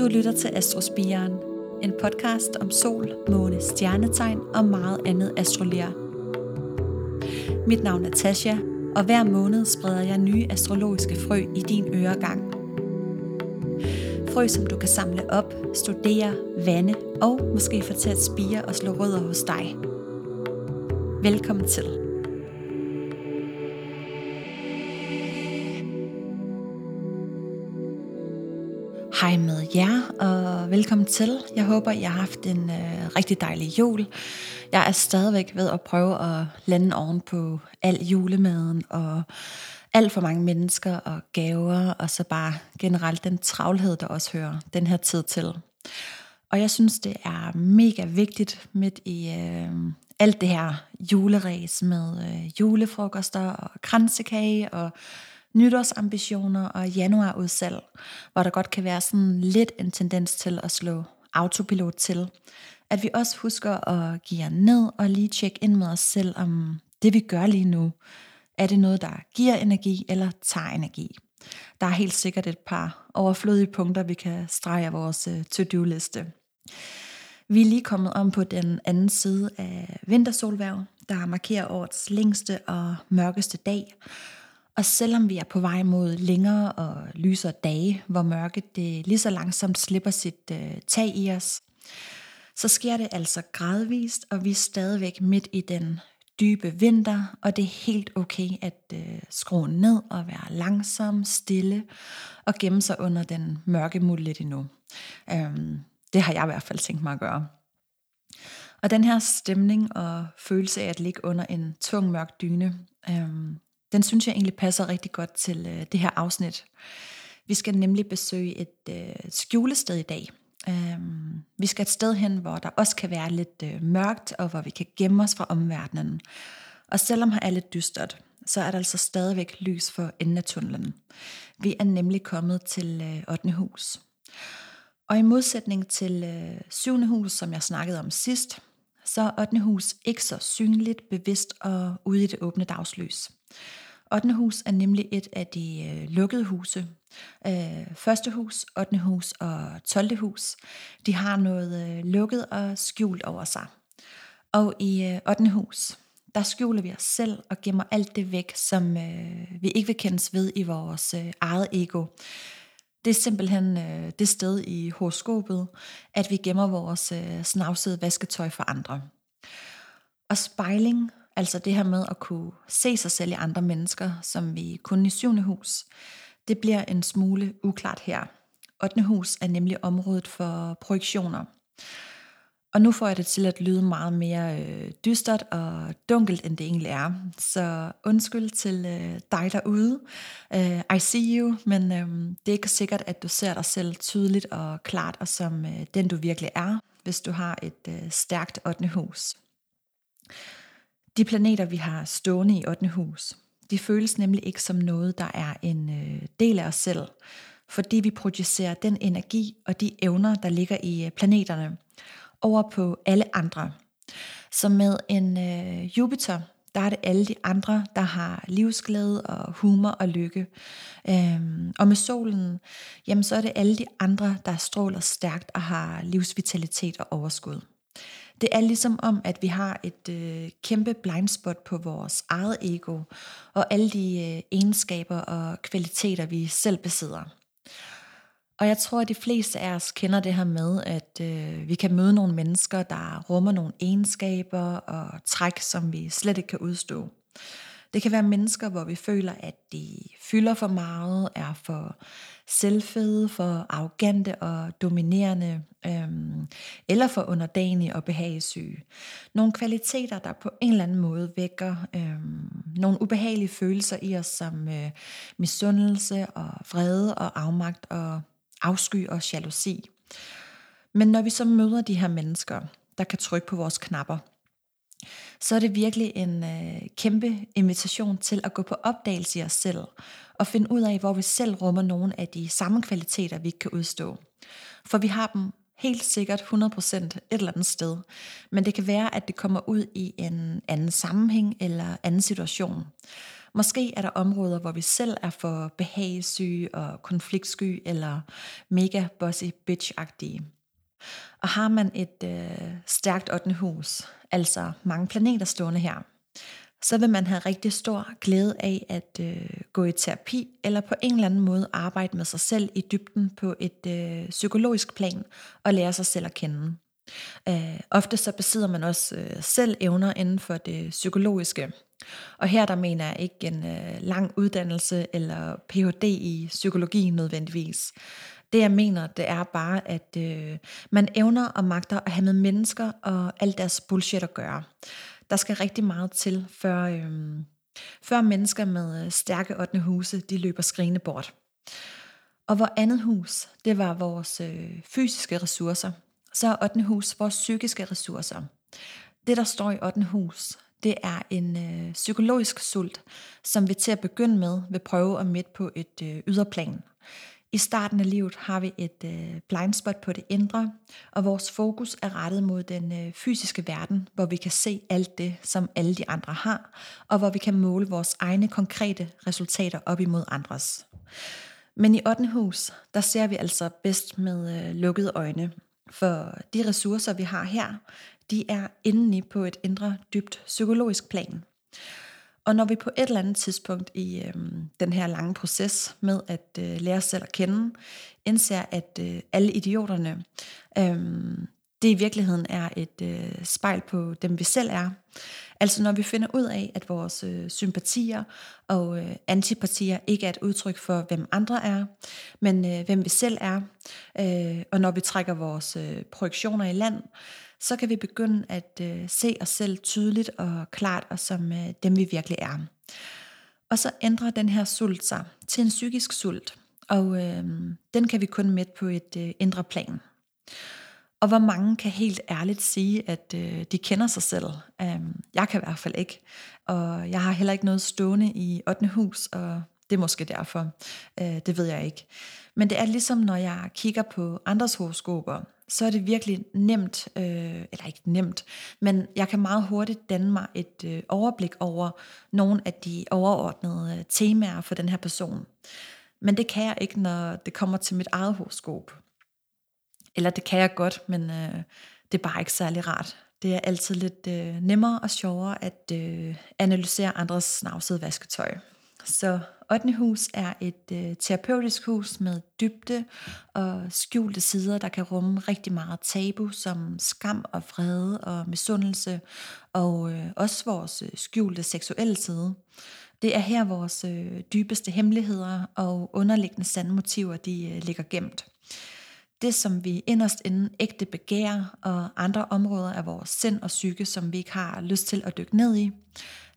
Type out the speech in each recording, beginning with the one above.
Du lytter til Astrospiren, en podcast om sol, måne, stjernetegn og meget andet astrolier. Mit navn er Tasha, og hver måned spreder jeg nye astrologiske frø i din øregang. Frø, som du kan samle op, studere, vande og måske få til at spire og slå rødder hos dig. Velkommen til. Jer, og velkommen til. Jeg håber, I har haft en øh, rigtig dejlig jul. Jeg er stadigvæk ved at prøve at lande oven på al julemaden og alt for mange mennesker og gaver, og så bare generelt den travlhed, der også hører den her tid til. Og jeg synes, det er mega vigtigt midt i øh, alt det her juleræs med øh, julefrokoster og kransekage og nytårsambitioner og januarudsalg, hvor der godt kan være sådan lidt en tendens til at slå autopilot til. At vi også husker at give jer ned og lige tjekke ind med os selv, om det vi gør lige nu, er det noget, der giver energi eller tager energi. Der er helt sikkert et par overflødige punkter, vi kan strege af vores øh, to-do-liste. Vi er lige kommet om på den anden side af vintersolværv, der markerer årets længste og mørkeste dag, og selvom vi er på vej mod længere og lysere dage, hvor mørket det lige så langsomt slipper sit øh, tag i os, så sker det altså gradvist, og vi er stadigvæk midt i den dybe vinter, og det er helt okay at øh, skrue ned og være langsom, stille og gemme sig under den mørke muld lidt endnu. Øhm, det har jeg i hvert fald tænkt mig at gøre. Og den her stemning og følelse af at ligge under en tung mørk dyne, øhm, den synes jeg egentlig passer rigtig godt til øh, det her afsnit. Vi skal nemlig besøge et øh, skjulested i dag. Øhm, vi skal et sted hen, hvor der også kan være lidt øh, mørkt, og hvor vi kan gemme os fra omverdenen. Og selvom her er lidt dystert, så er der altså stadigvæk lys for enden af tunnelen. Vi er nemlig kommet til øh, 8. hus. Og i modsætning til øh, 7. hus, som jeg snakkede om sidst, så er 8. hus ikke så synligt, bevidst og ude i det åbne dagslys. 8. hus er nemlig et af de øh, lukkede huse. Øh, første hus, 8. hus og 12. hus, de har noget øh, lukket og skjult over sig. Og i øh, 8. hus, der skjuler vi os selv og gemmer alt det væk, som øh, vi ikke vil kendes ved i vores øh, eget ego. Det er simpelthen øh, det sted i horoskopet, at vi gemmer vores øh, snavsede vasketøj for andre. Og spejling Altså det her med at kunne se sig selv i andre mennesker, som vi kun i syvende hus, det bliver en smule uklart her. 8. hus er nemlig området for projektioner. Og nu får jeg det til at lyde meget mere øh, dystert og dunkelt, end det egentlig er. Så undskyld til øh, dig derude. Øh, I see you, men øh, det er ikke sikkert, at du ser dig selv tydeligt og klart og som øh, den du virkelig er, hvis du har et øh, stærkt 8. hus. De planeter, vi har stående i 8. hus, de føles nemlig ikke som noget, der er en øh, del af os selv, fordi vi projicerer den energi og de evner, der ligger i øh, planeterne, over på alle andre. Så med en øh, Jupiter, der er det alle de andre, der har livsglæde og humor og lykke. Øhm, og med solen, jamen så er det alle de andre, der stråler stærkt og har livsvitalitet og overskud. Det er ligesom om, at vi har et øh, kæmpe blindspot på vores eget ego, og alle de øh, egenskaber og kvaliteter, vi selv besidder. Og jeg tror, at de fleste af os kender det her med, at øh, vi kan møde nogle mennesker, der rummer nogle egenskaber og træk, som vi slet ikke kan udstå. Det kan være mennesker, hvor vi føler, at de fylder for meget, er for selvfede, for arrogante og dominerende, øhm, eller for underdanige og behagesyge. Nogle kvaliteter, der på en eller anden måde vækker øhm, nogle ubehagelige følelser i os, som øh, misundelse og vrede og afmagt og afsky og jalousi. Men når vi så møder de her mennesker, der kan trykke på vores knapper, så er det virkelig en øh, kæmpe invitation til at gå på opdagelse i os selv, og finde ud af, hvor vi selv rummer nogle af de samme kvaliteter, vi ikke kan udstå. For vi har dem helt sikkert 100% et eller andet sted, men det kan være, at det kommer ud i en anden sammenhæng eller anden situation. Måske er der områder, hvor vi selv er for behagesyge og konfliktsky eller mega bossy bitch-agtige. Og har man et øh, stærkt 8. hus, altså mange planeter stående her, så vil man have rigtig stor glæde af at øh, gå i terapi, eller på en eller anden måde arbejde med sig selv i dybden på et øh, psykologisk plan, og lære sig selv at kende. Øh, ofte så besidder man også øh, selv evner inden for det psykologiske. Og her der mener jeg ikke en øh, lang uddannelse eller Ph.D. i psykologi nødvendigvis. Det jeg mener, det er bare, at øh, man evner og magter at have med mennesker og alt deres bullshit at gøre. Der skal rigtig meget til, før, øh, før mennesker med øh, stærke 8. huse, de løber skrigende bort. Og vores andet hus, det var vores øh, fysiske ressourcer, så er 8. hus vores psykiske ressourcer. Det, der står i 8. hus, det er en øh, psykologisk sult, som vi til at begynde med vil prøve at midt på et øh, yderplan. I starten af livet har vi et øh, blindspot på det indre, og vores fokus er rettet mod den øh, fysiske verden, hvor vi kan se alt det, som alle de andre har, og hvor vi kan måle vores egne konkrete resultater op imod andres. Men i 8. hus, der ser vi altså bedst med øh, lukkede øjne, for de ressourcer, vi har her, de er indeni på et indre, dybt psykologisk plan. Og når vi på et eller andet tidspunkt i øh, den her lange proces med at øh, lære os selv at kende, indser, at øh, alle idioterne, øh, det i virkeligheden er et øh, spejl på dem, vi selv er. Altså når vi finder ud af, at vores øh, sympatier og øh, antipatier ikke er et udtryk for, hvem andre er, men øh, hvem vi selv er, øh, og når vi trækker vores øh, projektioner i land, så kan vi begynde at øh, se os selv tydeligt og klart og som øh, dem vi virkelig er. Og så ændrer den her sult sig til en psykisk sult, og øh, den kan vi kun mætte på et øh, indre plan. Og hvor mange kan helt ærligt sige, at øh, de kender sig selv. Øhm, jeg kan i hvert fald ikke. Og jeg har heller ikke noget stående i 8. hus, og det er måske derfor. Øh, det ved jeg ikke. Men det er ligesom, når jeg kigger på andres horoskoper, så er det virkelig nemt, øh, eller ikke nemt, men jeg kan meget hurtigt danne mig et øh, overblik over nogle af de overordnede øh, temaer for den her person. Men det kan jeg ikke, når det kommer til mit eget horoskop. Eller det kan jeg godt, men øh, det er bare ikke særlig rart. Det er altid lidt øh, nemmere og sjovere at øh, analysere andres snavsede vasketøj. Så 8. hus er et øh, terapeutisk hus med dybde og skjulte sider, der kan rumme rigtig meget tabu, som skam og vrede og misundelse, og øh, også vores øh, skjulte seksuelle side. Det er her vores øh, dybeste hemmeligheder og underliggende sande motiver, de øh, ligger gemt det, som vi inderst inden ægte begær, og andre områder af vores sind og psyke, som vi ikke har lyst til at dykke ned i.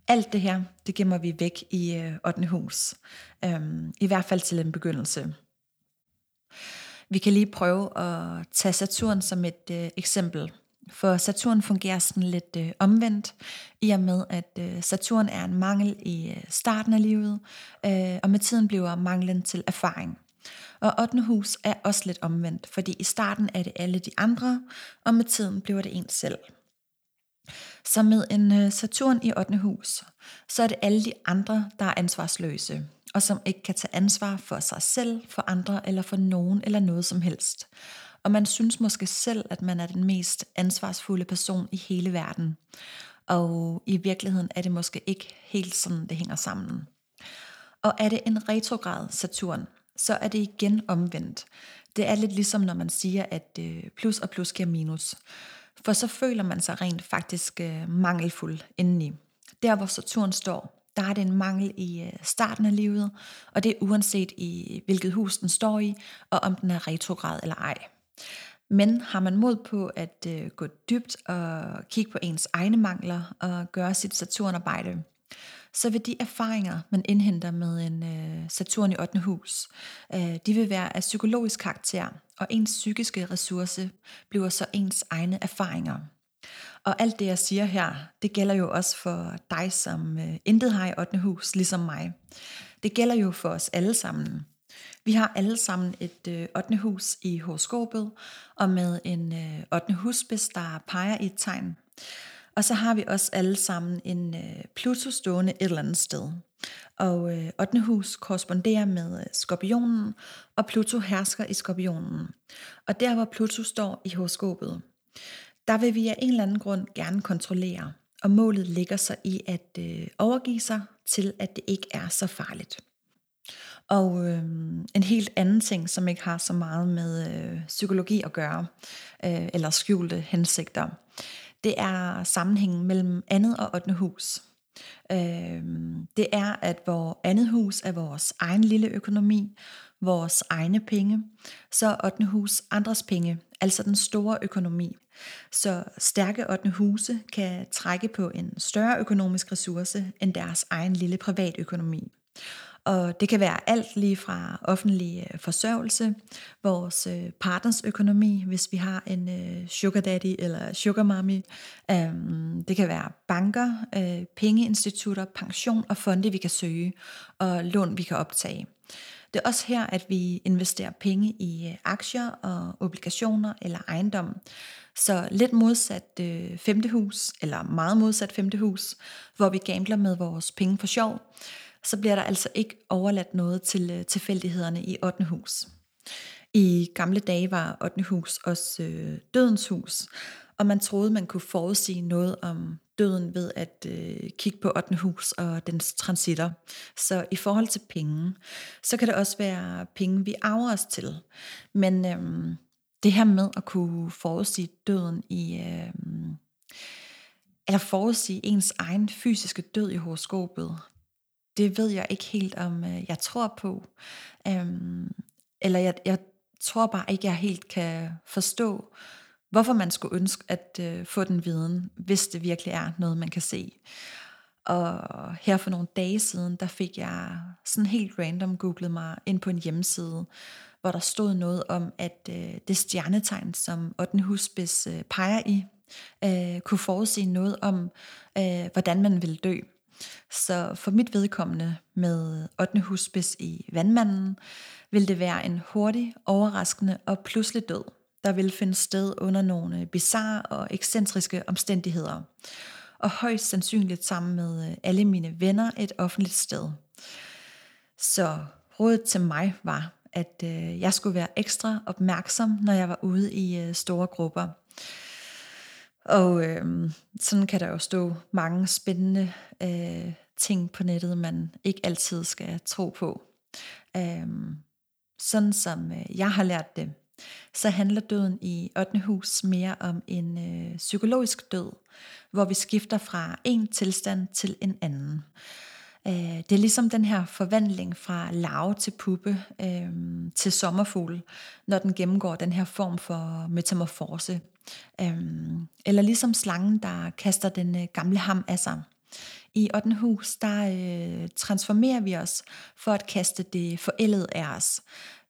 Alt det her, det gemmer vi væk i øh, 8. hus. Øhm, I hvert fald til en begyndelse. Vi kan lige prøve at tage Saturn som et øh, eksempel. For Saturn fungerer sådan lidt øh, omvendt, i og med at øh, Saturn er en mangel i øh, starten af livet, øh, og med tiden bliver manglen til erfaring. Og 8. hus er også lidt omvendt, fordi i starten er det alle de andre, og med tiden bliver det en selv. Så med en øh, Saturn i 8. hus, så er det alle de andre, der er ansvarsløse, og som ikke kan tage ansvar for sig selv, for andre eller for nogen eller noget som helst. Og man synes måske selv, at man er den mest ansvarsfulde person i hele verden. Og i virkeligheden er det måske ikke helt sådan, det hænger sammen. Og er det en retrograd Saturn, så er det igen omvendt. Det er lidt ligesom når man siger, at øh, plus og plus giver minus. For så føler man sig rent faktisk øh, mangelfuld indeni. Der hvor Saturn står, der er det en mangel i øh, starten af livet, og det er uanset i hvilket hus den står i, og om den er retrograd eller ej. Men har man mod på at øh, gå dybt og kigge på ens egne mangler og gøre sit Saturnarbejde, så vil de erfaringer, man indhenter med en øh, Saturn i 8. hus, øh, de vil være af psykologisk karakter, og ens psykiske ressource bliver så ens egne erfaringer. Og alt det, jeg siger her, det gælder jo også for dig, som øh, intet har i 8. hus, ligesom mig. Det gælder jo for os alle sammen. Vi har alle sammen et øh, 8. hus i horoskopet, og med en øh, 8. husspids, der peger i et tegn. Og så har vi også alle sammen en øh, Pluto stående et eller andet sted. Og øh, 8. hus korresponderer med øh, skorpionen, og Pluto hersker i skorpionen. Og der hvor Pluto står i horoskopet, der vil vi af en eller anden grund gerne kontrollere, og målet ligger så i at øh, overgive sig til, at det ikke er så farligt. Og øh, en helt anden ting, som ikke har så meget med øh, psykologi at gøre, øh, eller skjulte hensigter, det er sammenhængen mellem andet og 8. hus. Øh, det er, at vores andet hus er vores egen lille økonomi, vores egne penge, så 8. hus andres penge, altså den store økonomi. Så stærke 8. huse kan trække på en større økonomisk ressource end deres egen lille privatøkonomi. Og det kan være alt lige fra offentlig øh, forsørgelse, vores øh, partners økonomi, hvis vi har en øh, sugar daddy eller sugar mommy. Øhm, det kan være banker, pengeinstitutter, pension og fonde, vi kan søge, og lån, vi kan optage. Det er også her, at vi investerer penge i aktier og obligationer eller ejendom. Så lidt modsat øh, femte hus, eller meget modsat femte hus, hvor vi gambler med vores penge for sjov, så bliver der altså ikke overladt noget til øh, tilfældighederne i 8. hus. I gamle dage var 8. hus også øh, dødens hus, og man troede, man kunne forudsige noget om døden ved at øh, kigge på 8. hus og dens transitter. Så i forhold til penge, så kan det også være penge, vi arver os til. Men øh, det her med at kunne forudsige døden i... Øh, eller forudsige ens egen fysiske død i horoskopet, det ved jeg ikke helt, om øh, jeg tror på. Øhm, eller jeg, jeg tror bare ikke, jeg helt kan forstå, hvorfor man skulle ønske at øh, få den viden, hvis det virkelig er noget, man kan se. Og her for nogle dage siden, der fik jeg sådan helt random googlet mig ind på en hjemmeside, hvor der stod noget om, at øh, det stjernetegn, som 8. husbis øh, peger i, øh, kunne forudse noget om, øh, hvordan man ville dø. Så for mit vedkommende med 8. husbis i vandmanden, vil det være en hurtig, overraskende og pludselig død, der vil finde sted under nogle bizarre og ekscentriske omstændigheder. Og højst sandsynligt sammen med øh, alle mine venner et offentligt sted. Så rådet til mig var, at øh, jeg skulle være ekstra opmærksom, når jeg var ude i øh, store grupper. Og øh, sådan kan der jo stå mange spændende øh, ting på nettet, man ikke altid skal tro på. Øh, sådan som øh, jeg har lært det, så handler døden i 8. hus mere om en øh, psykologisk død, hvor vi skifter fra en tilstand til en anden. Øh, det er ligesom den her forvandling fra larve til puppe øh, til sommerfugl, når den gennemgår den her form for metamorfose. Øhm, eller ligesom slangen, der kaster den øh, gamle ham af sig. I 8. hus, der øh, transformerer vi os for at kaste det forældede af os.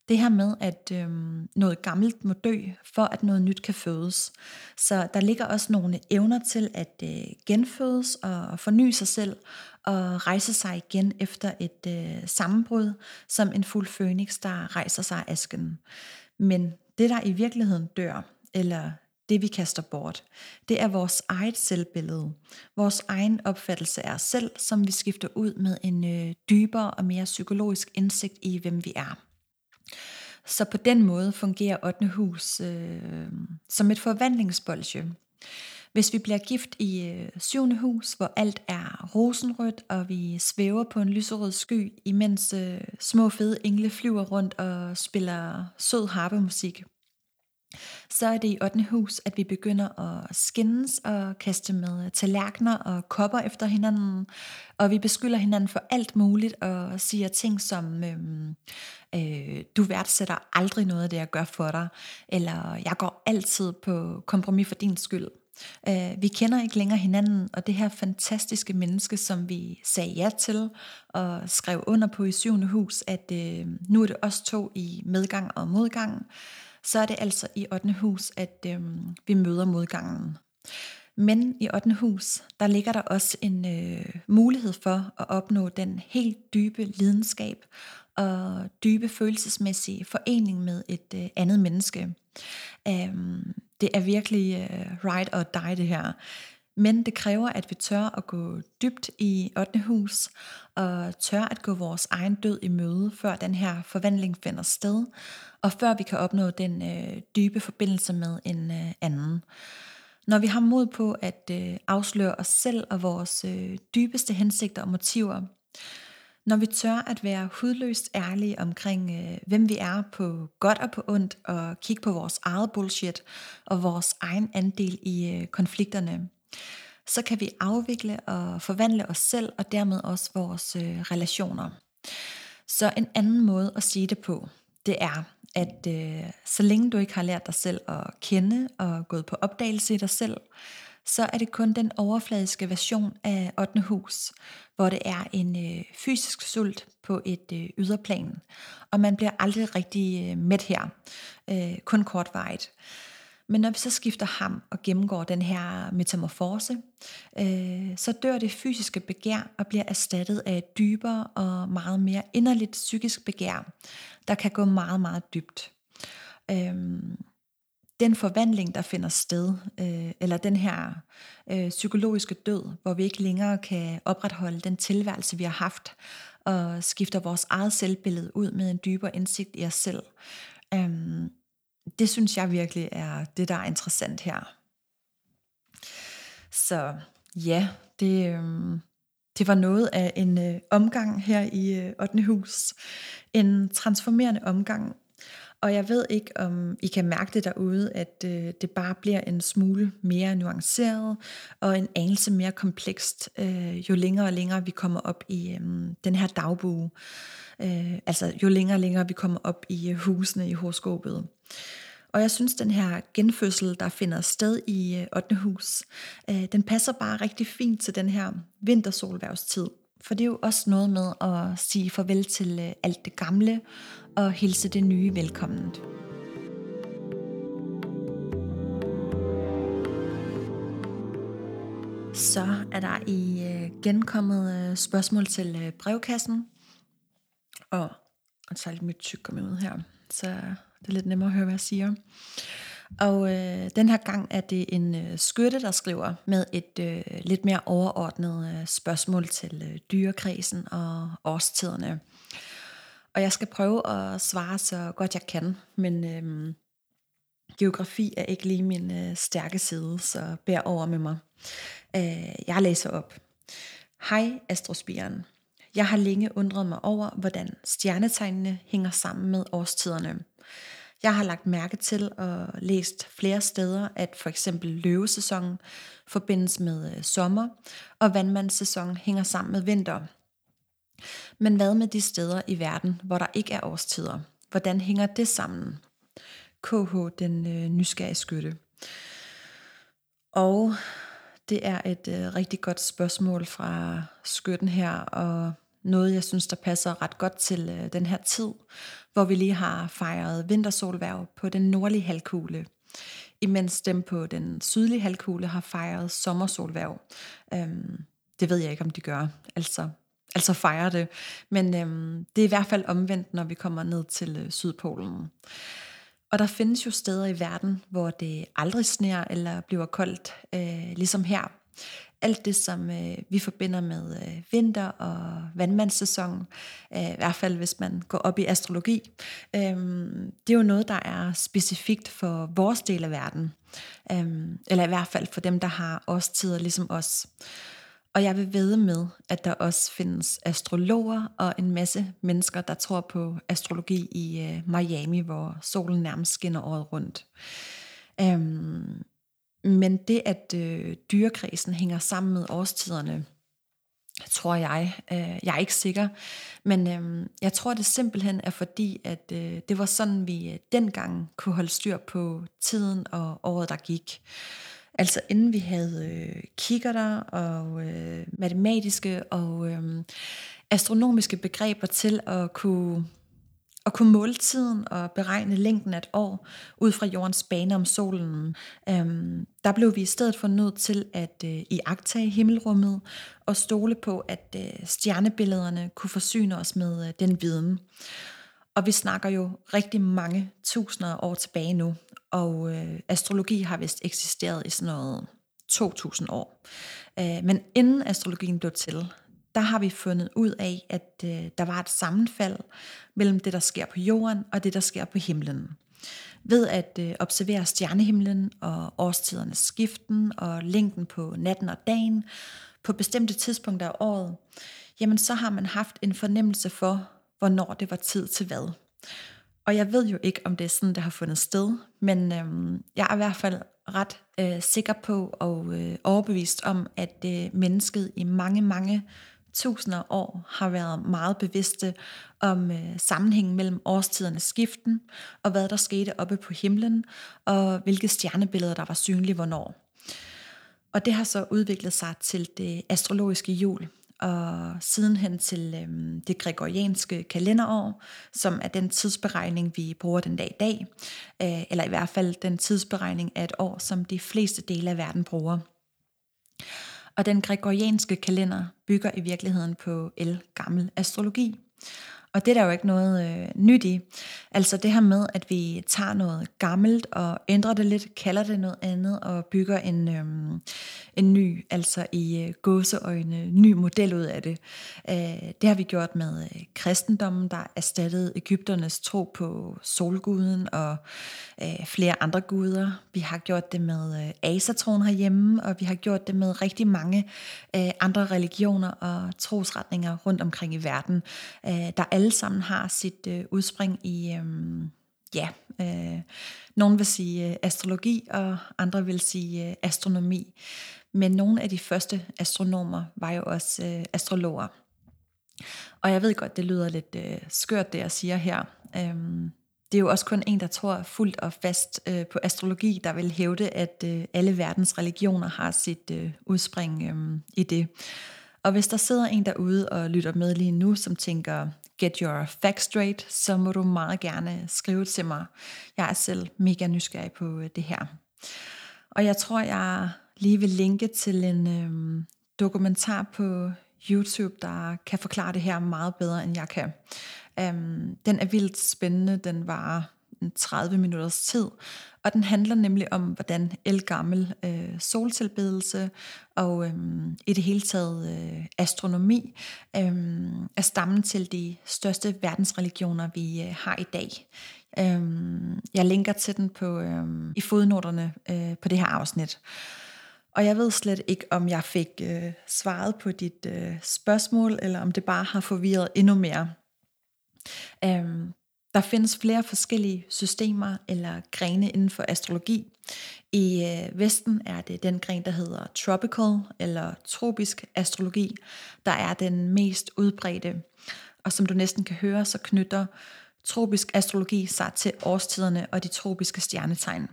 Det her med, at øh, noget gammelt må dø, for at noget nyt kan fødes. Så der ligger også nogle evner til at øh, genfødes og forny sig selv, og rejse sig igen efter et øh, sammenbrud, som en fuld fønix, der rejser sig af asken. Men det, der i virkeligheden dør, eller det vi kaster bort. Det er vores eget selvbillede, vores egen opfattelse af os selv, som vi skifter ud med en øh, dybere og mere psykologisk indsigt i, hvem vi er. Så på den måde fungerer 8. hus øh, som et forvandlingsbolsje. Hvis vi bliver gift i øh, 7. hus, hvor alt er rosenrødt, og vi svæver på en lyserød sky, imens øh, små fede engle flyver rundt og spiller sød harpemusik, så er det i 8. hus, at vi begynder at skændes og kaste med tallerkener og kopper efter hinanden, og vi beskylder hinanden for alt muligt og siger ting som, øhm, øh, du værdsætter aldrig noget af det, jeg gør for dig, eller jeg går altid på kompromis for din skyld. Øh, vi kender ikke længere hinanden, og det her fantastiske menneske, som vi sagde ja til og skrev under på i syvende hus, at øh, nu er det os to i medgang og modgang, så er det altså i 8. hus, at øh, vi møder modgangen. Men i 8. hus, der ligger der også en øh, mulighed for at opnå den helt dybe lidenskab og dybe følelsesmæssige forening med et øh, andet menneske. Um, det er virkelig øh, ride or die det her. Men det kræver, at vi tør at gå dybt i 8. hus, og tør at gå vores egen død i møde, før den her forvandling finder sted, og før vi kan opnå den øh, dybe forbindelse med en øh, anden. Når vi har mod på at øh, afsløre os selv og vores øh, dybeste hensigter og motiver, når vi tør at være hudløst ærlige omkring, øh, hvem vi er på godt og på ondt, og kigge på vores eget bullshit og vores egen andel i øh, konflikterne, så kan vi afvikle og forvandle os selv og dermed også vores øh, relationer. Så en anden måde at sige det på, det er, at øh, så længe du ikke har lært dig selv at kende og gået på opdagelse i dig selv, så er det kun den overfladiske version af 8. hus, hvor det er en øh, fysisk sult på et øh, yderplan, og man bliver aldrig rigtig øh, mæt her, øh, kun kortvarigt. Men når vi så skifter ham og gennemgår den her metamorfose, øh, så dør det fysiske begær og bliver erstattet af et dybere og meget mere inderligt psykisk begær, der kan gå meget, meget dybt. Øh, den forvandling, der finder sted, øh, eller den her øh, psykologiske død, hvor vi ikke længere kan opretholde den tilværelse, vi har haft, og skifter vores eget selvbillede ud med en dybere indsigt i os selv. Øh, det synes jeg virkelig er det, der er interessant her. Så ja, det, øh, det var noget af en øh, omgang her i øh, 8. hus. En transformerende omgang. Og jeg ved ikke, om I kan mærke det derude, at øh, det bare bliver en smule mere nuanceret og en anelse mere komplekst, øh, jo længere og længere vi kommer op i øh, den her dagbue. Øh, altså jo længere og længere vi kommer op i øh, husene i horoskopet. Og jeg synes, den her genfødsel, der finder sted i øh, 8. Hus, øh, den passer bare rigtig fint til den her vintersolværvstid. For det er jo også noget med at sige farvel til øh, alt det gamle og hilse det nye velkomment. Så er der i øh, genkommet øh, spørgsmål til brevkassen. Og så er lidt mit tyk ud her, så det er lidt nemmere at høre, hvad jeg siger. Og øh, den her gang er det en øh, skytte, der skriver med et øh, lidt mere overordnet øh, spørgsmål til øh, dyrekredsen og årstiderne. Og jeg skal prøve at svare så godt jeg kan, men øh, geografi er ikke lige min øh, stærke side, så bær over med mig. Øh, jeg læser op. Hej Astrospiren. Jeg har længe undret mig over, hvordan stjernetegnene hænger sammen med årstiderne. Jeg har lagt mærke til og læst flere steder, at for eksempel løvesæsonen forbindes med øh, sommer, og vandmandssæsonen hænger sammen med vinter. Men hvad med de steder i verden, hvor der ikke er årstider? Hvordan hænger det sammen? KH, den øh, nysgerrige skytte. Og det er et øh, rigtig godt spørgsmål fra skytten her, og noget, jeg synes, der passer ret godt til øh, den her tid, hvor vi lige har fejret vintersolværv på den nordlige halvkugle, imens dem på den sydlige halvkugle har fejret sommersolværv. Øhm, det ved jeg ikke, om de gør, altså, altså fejrer det, men øhm, det er i hvert fald omvendt, når vi kommer ned til øh, Sydpolen. Og der findes jo steder i verden, hvor det aldrig sner eller bliver koldt, øh, ligesom her alt det, som øh, vi forbinder med øh, vinter og vandmandssæsonen, øh, i hvert fald hvis man går op i astrologi, øh, det er jo noget, der er specifikt for vores del af verden. Øh, eller i hvert fald for dem, der har årstider ligesom os. Og jeg vil vede med, at der også findes astrologer og en masse mennesker, der tror på astrologi i øh, Miami, hvor solen nærmest skinner året rundt. Øhm, men det, at øh, dyrekredsen hænger sammen med årstiderne, tror jeg, øh, jeg er ikke sikker, men øh, jeg tror det simpelthen er fordi, at øh, det var sådan, vi øh, dengang kunne holde styr på tiden og året, der gik. Altså inden vi havde øh, kikkerter og øh, matematiske og øh, astronomiske begreber til at kunne at kunne måle tiden og beregne længden af et år ud fra jordens bane om solen, øhm, der blev vi i stedet for nødt til at øh, iagtage himmelrummet og stole på, at øh, stjernebillederne kunne forsyne os med øh, den viden. Og vi snakker jo rigtig mange tusinder år tilbage nu, og øh, astrologi har vist eksisteret i sådan noget 2.000 år. Øh, men inden astrologien blev til, der har vi fundet ud af, at øh, der var et sammenfald mellem det, der sker på jorden, og det, der sker på himlen. Ved at øh, observere stjernehimlen og årstidernes skiften og længden på natten og dagen på bestemte tidspunkter af året, jamen så har man haft en fornemmelse for, hvornår det var tid til hvad. Og jeg ved jo ikke, om det er sådan, det har fundet sted, men øh, jeg er i hvert fald ret øh, sikker på og øh, overbevist om, at øh, mennesket i mange, mange tusinder år har været meget bevidste om øh, sammenhængen mellem årstidernes skiften, og hvad der skete oppe på himlen, og hvilke stjernebilleder, der var synlige hvornår. Og det har så udviklet sig til det astrologiske jul, og sidenhen til øhm, det gregorianske kalenderår, som er den tidsberegning, vi bruger den dag i dag, øh, eller i hvert fald den tidsberegning af et år, som de fleste dele af verden bruger. Og den gregorianske kalender bygger i virkeligheden på el gammel astrologi. Og det er der jo ikke noget øh, nyt i. Altså det her med, at vi tager noget gammelt og ændrer det lidt, kalder det noget andet og bygger en, øh, en ny, altså i øh, gåseøjne, ny model ud af det. Øh, det har vi gjort med øh, kristendommen, der erstattede Ægypternes tro på solguden og øh, flere andre guder. Vi har gjort det med øh, asatron herhjemme, og vi har gjort det med rigtig mange øh, andre religioner og trosretninger rundt omkring i verden, øh, der alle sammen har sit øh, udspring i, øh, ja, øh, nogen vil sige øh, astrologi, og andre vil sige øh, astronomi. Men nogle af de første astronomer var jo også øh, astrologer. Og jeg ved godt, det lyder lidt øh, skørt, det jeg siger her. Øhm, det er jo også kun en, der tror fuldt og fast øh, på astrologi, der vil hævde, at øh, alle verdens religioner har sit øh, udspring øh, i det. Og hvis der sidder en derude og lytter med lige nu, som tænker, get your facts straight, så må du meget gerne skrive til mig. Jeg er selv mega nysgerrig på øh, det her. Og jeg tror, jeg lige vil linke til en øhm, dokumentar på YouTube, der kan forklare det her meget bedre, end jeg kan. Øhm, den er vildt spændende. Den var 30 minutters tid, og den handler nemlig om, hvordan elgammel øh, soltilbedelse og øh, i det hele taget øh, astronomi øh, er stammen til de største verdensreligioner, vi øh, har i dag. Øh, jeg linker til den på øh, i fodnoterne øh, på det her afsnit. Og jeg ved slet ikke, om jeg fik øh, svaret på dit øh, spørgsmål, eller om det bare har forvirret endnu mere. Øhm, der findes flere forskellige systemer eller grene inden for astrologi. I øh, Vesten er det den gren, der hedder tropical eller tropisk astrologi, der er den mest udbredte. Og som du næsten kan høre, så knytter tropisk astrologi sig til årstiderne og de tropiske stjernetegn.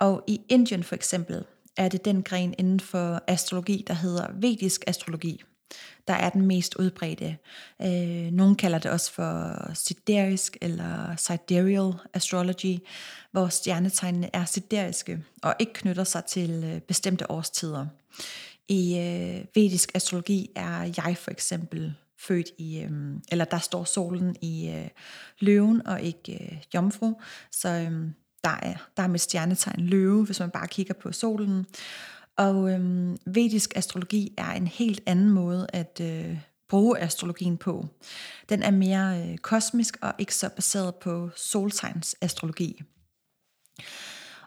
Og i Indien for eksempel er det den gren inden for astrologi, der hedder vedisk astrologi der er den mest udbredte. Øh, nogle kalder det også for siderisk eller sidereal astrology, hvor stjernetegnene er sideriske og ikke knytter sig til øh, bestemte årstider. I øh, vedisk astrologi er jeg for eksempel født i, øh, eller der står solen i øh, løven og ikke øh, jomfru, så øh, der, er, der er mit stjernetegn løve, hvis man bare kigger på solen. Og øhm, vedisk astrologi er en helt anden måde at øh, bruge astrologien på. Den er mere øh, kosmisk og ikke så baseret på soltegns astrologi.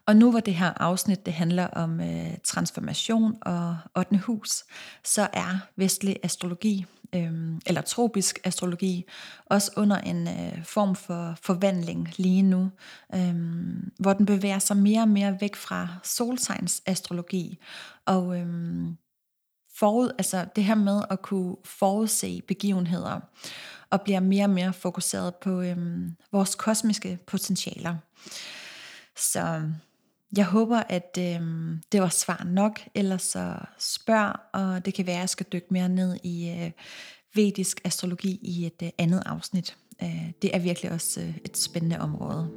Og nu hvor det her afsnit det handler om øh, transformation og 8. hus, så er vestlig astrologi øh, eller tropisk astrologi, også under en øh, form for forvandling lige nu, øh, hvor den bevæger sig mere og mere væk fra solsigns astrologi, og øh, forud, altså det her med at kunne forudse begivenheder, og bliver mere og mere fokuseret på øh, vores kosmiske potentialer. Så jeg håber, at øh, det var svar nok, ellers så spørg, og det kan være, at jeg skal dykke mere ned i øh, vedisk astrologi i et øh, andet afsnit. Øh, det er virkelig også øh, et spændende område.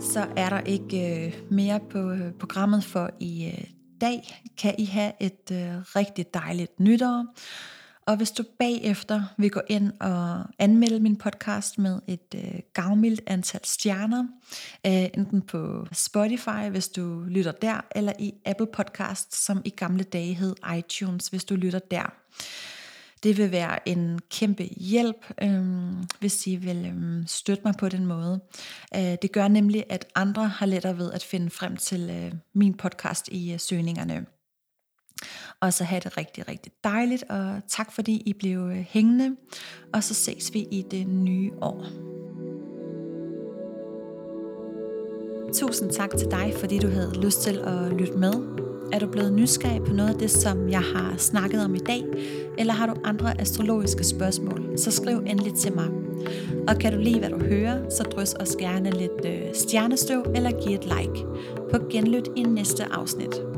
Så er der ikke øh, mere på øh, programmet for i øh, dag. Kan I have et øh, rigtig dejligt nytår. Og hvis du bagefter vil gå ind og anmelde min podcast med et øh, gavmildt antal stjerner, øh, enten på Spotify, hvis du lytter der, eller i Apple Podcast, som i gamle dage hed iTunes, hvis du lytter der. Det vil være en kæmpe hjælp, øh, hvis I vil øh, støtte mig på den måde. Øh, det gør nemlig, at andre har lettere ved at finde frem til øh, min podcast i øh, søgningerne. Og så have det rigtig, rigtig dejligt, og tak fordi I blev øh, hængende, og så ses vi i det nye år. Tusind tak til dig, fordi du havde lyst til at lytte med. Er du blevet nysgerrig på noget af det, som jeg har snakket om i dag, eller har du andre astrologiske spørgsmål, så skriv endelig til mig. Og kan du lide, hvad du hører, så drys os gerne lidt øh, stjernestøv eller giv et like. På genlyt i næste afsnit.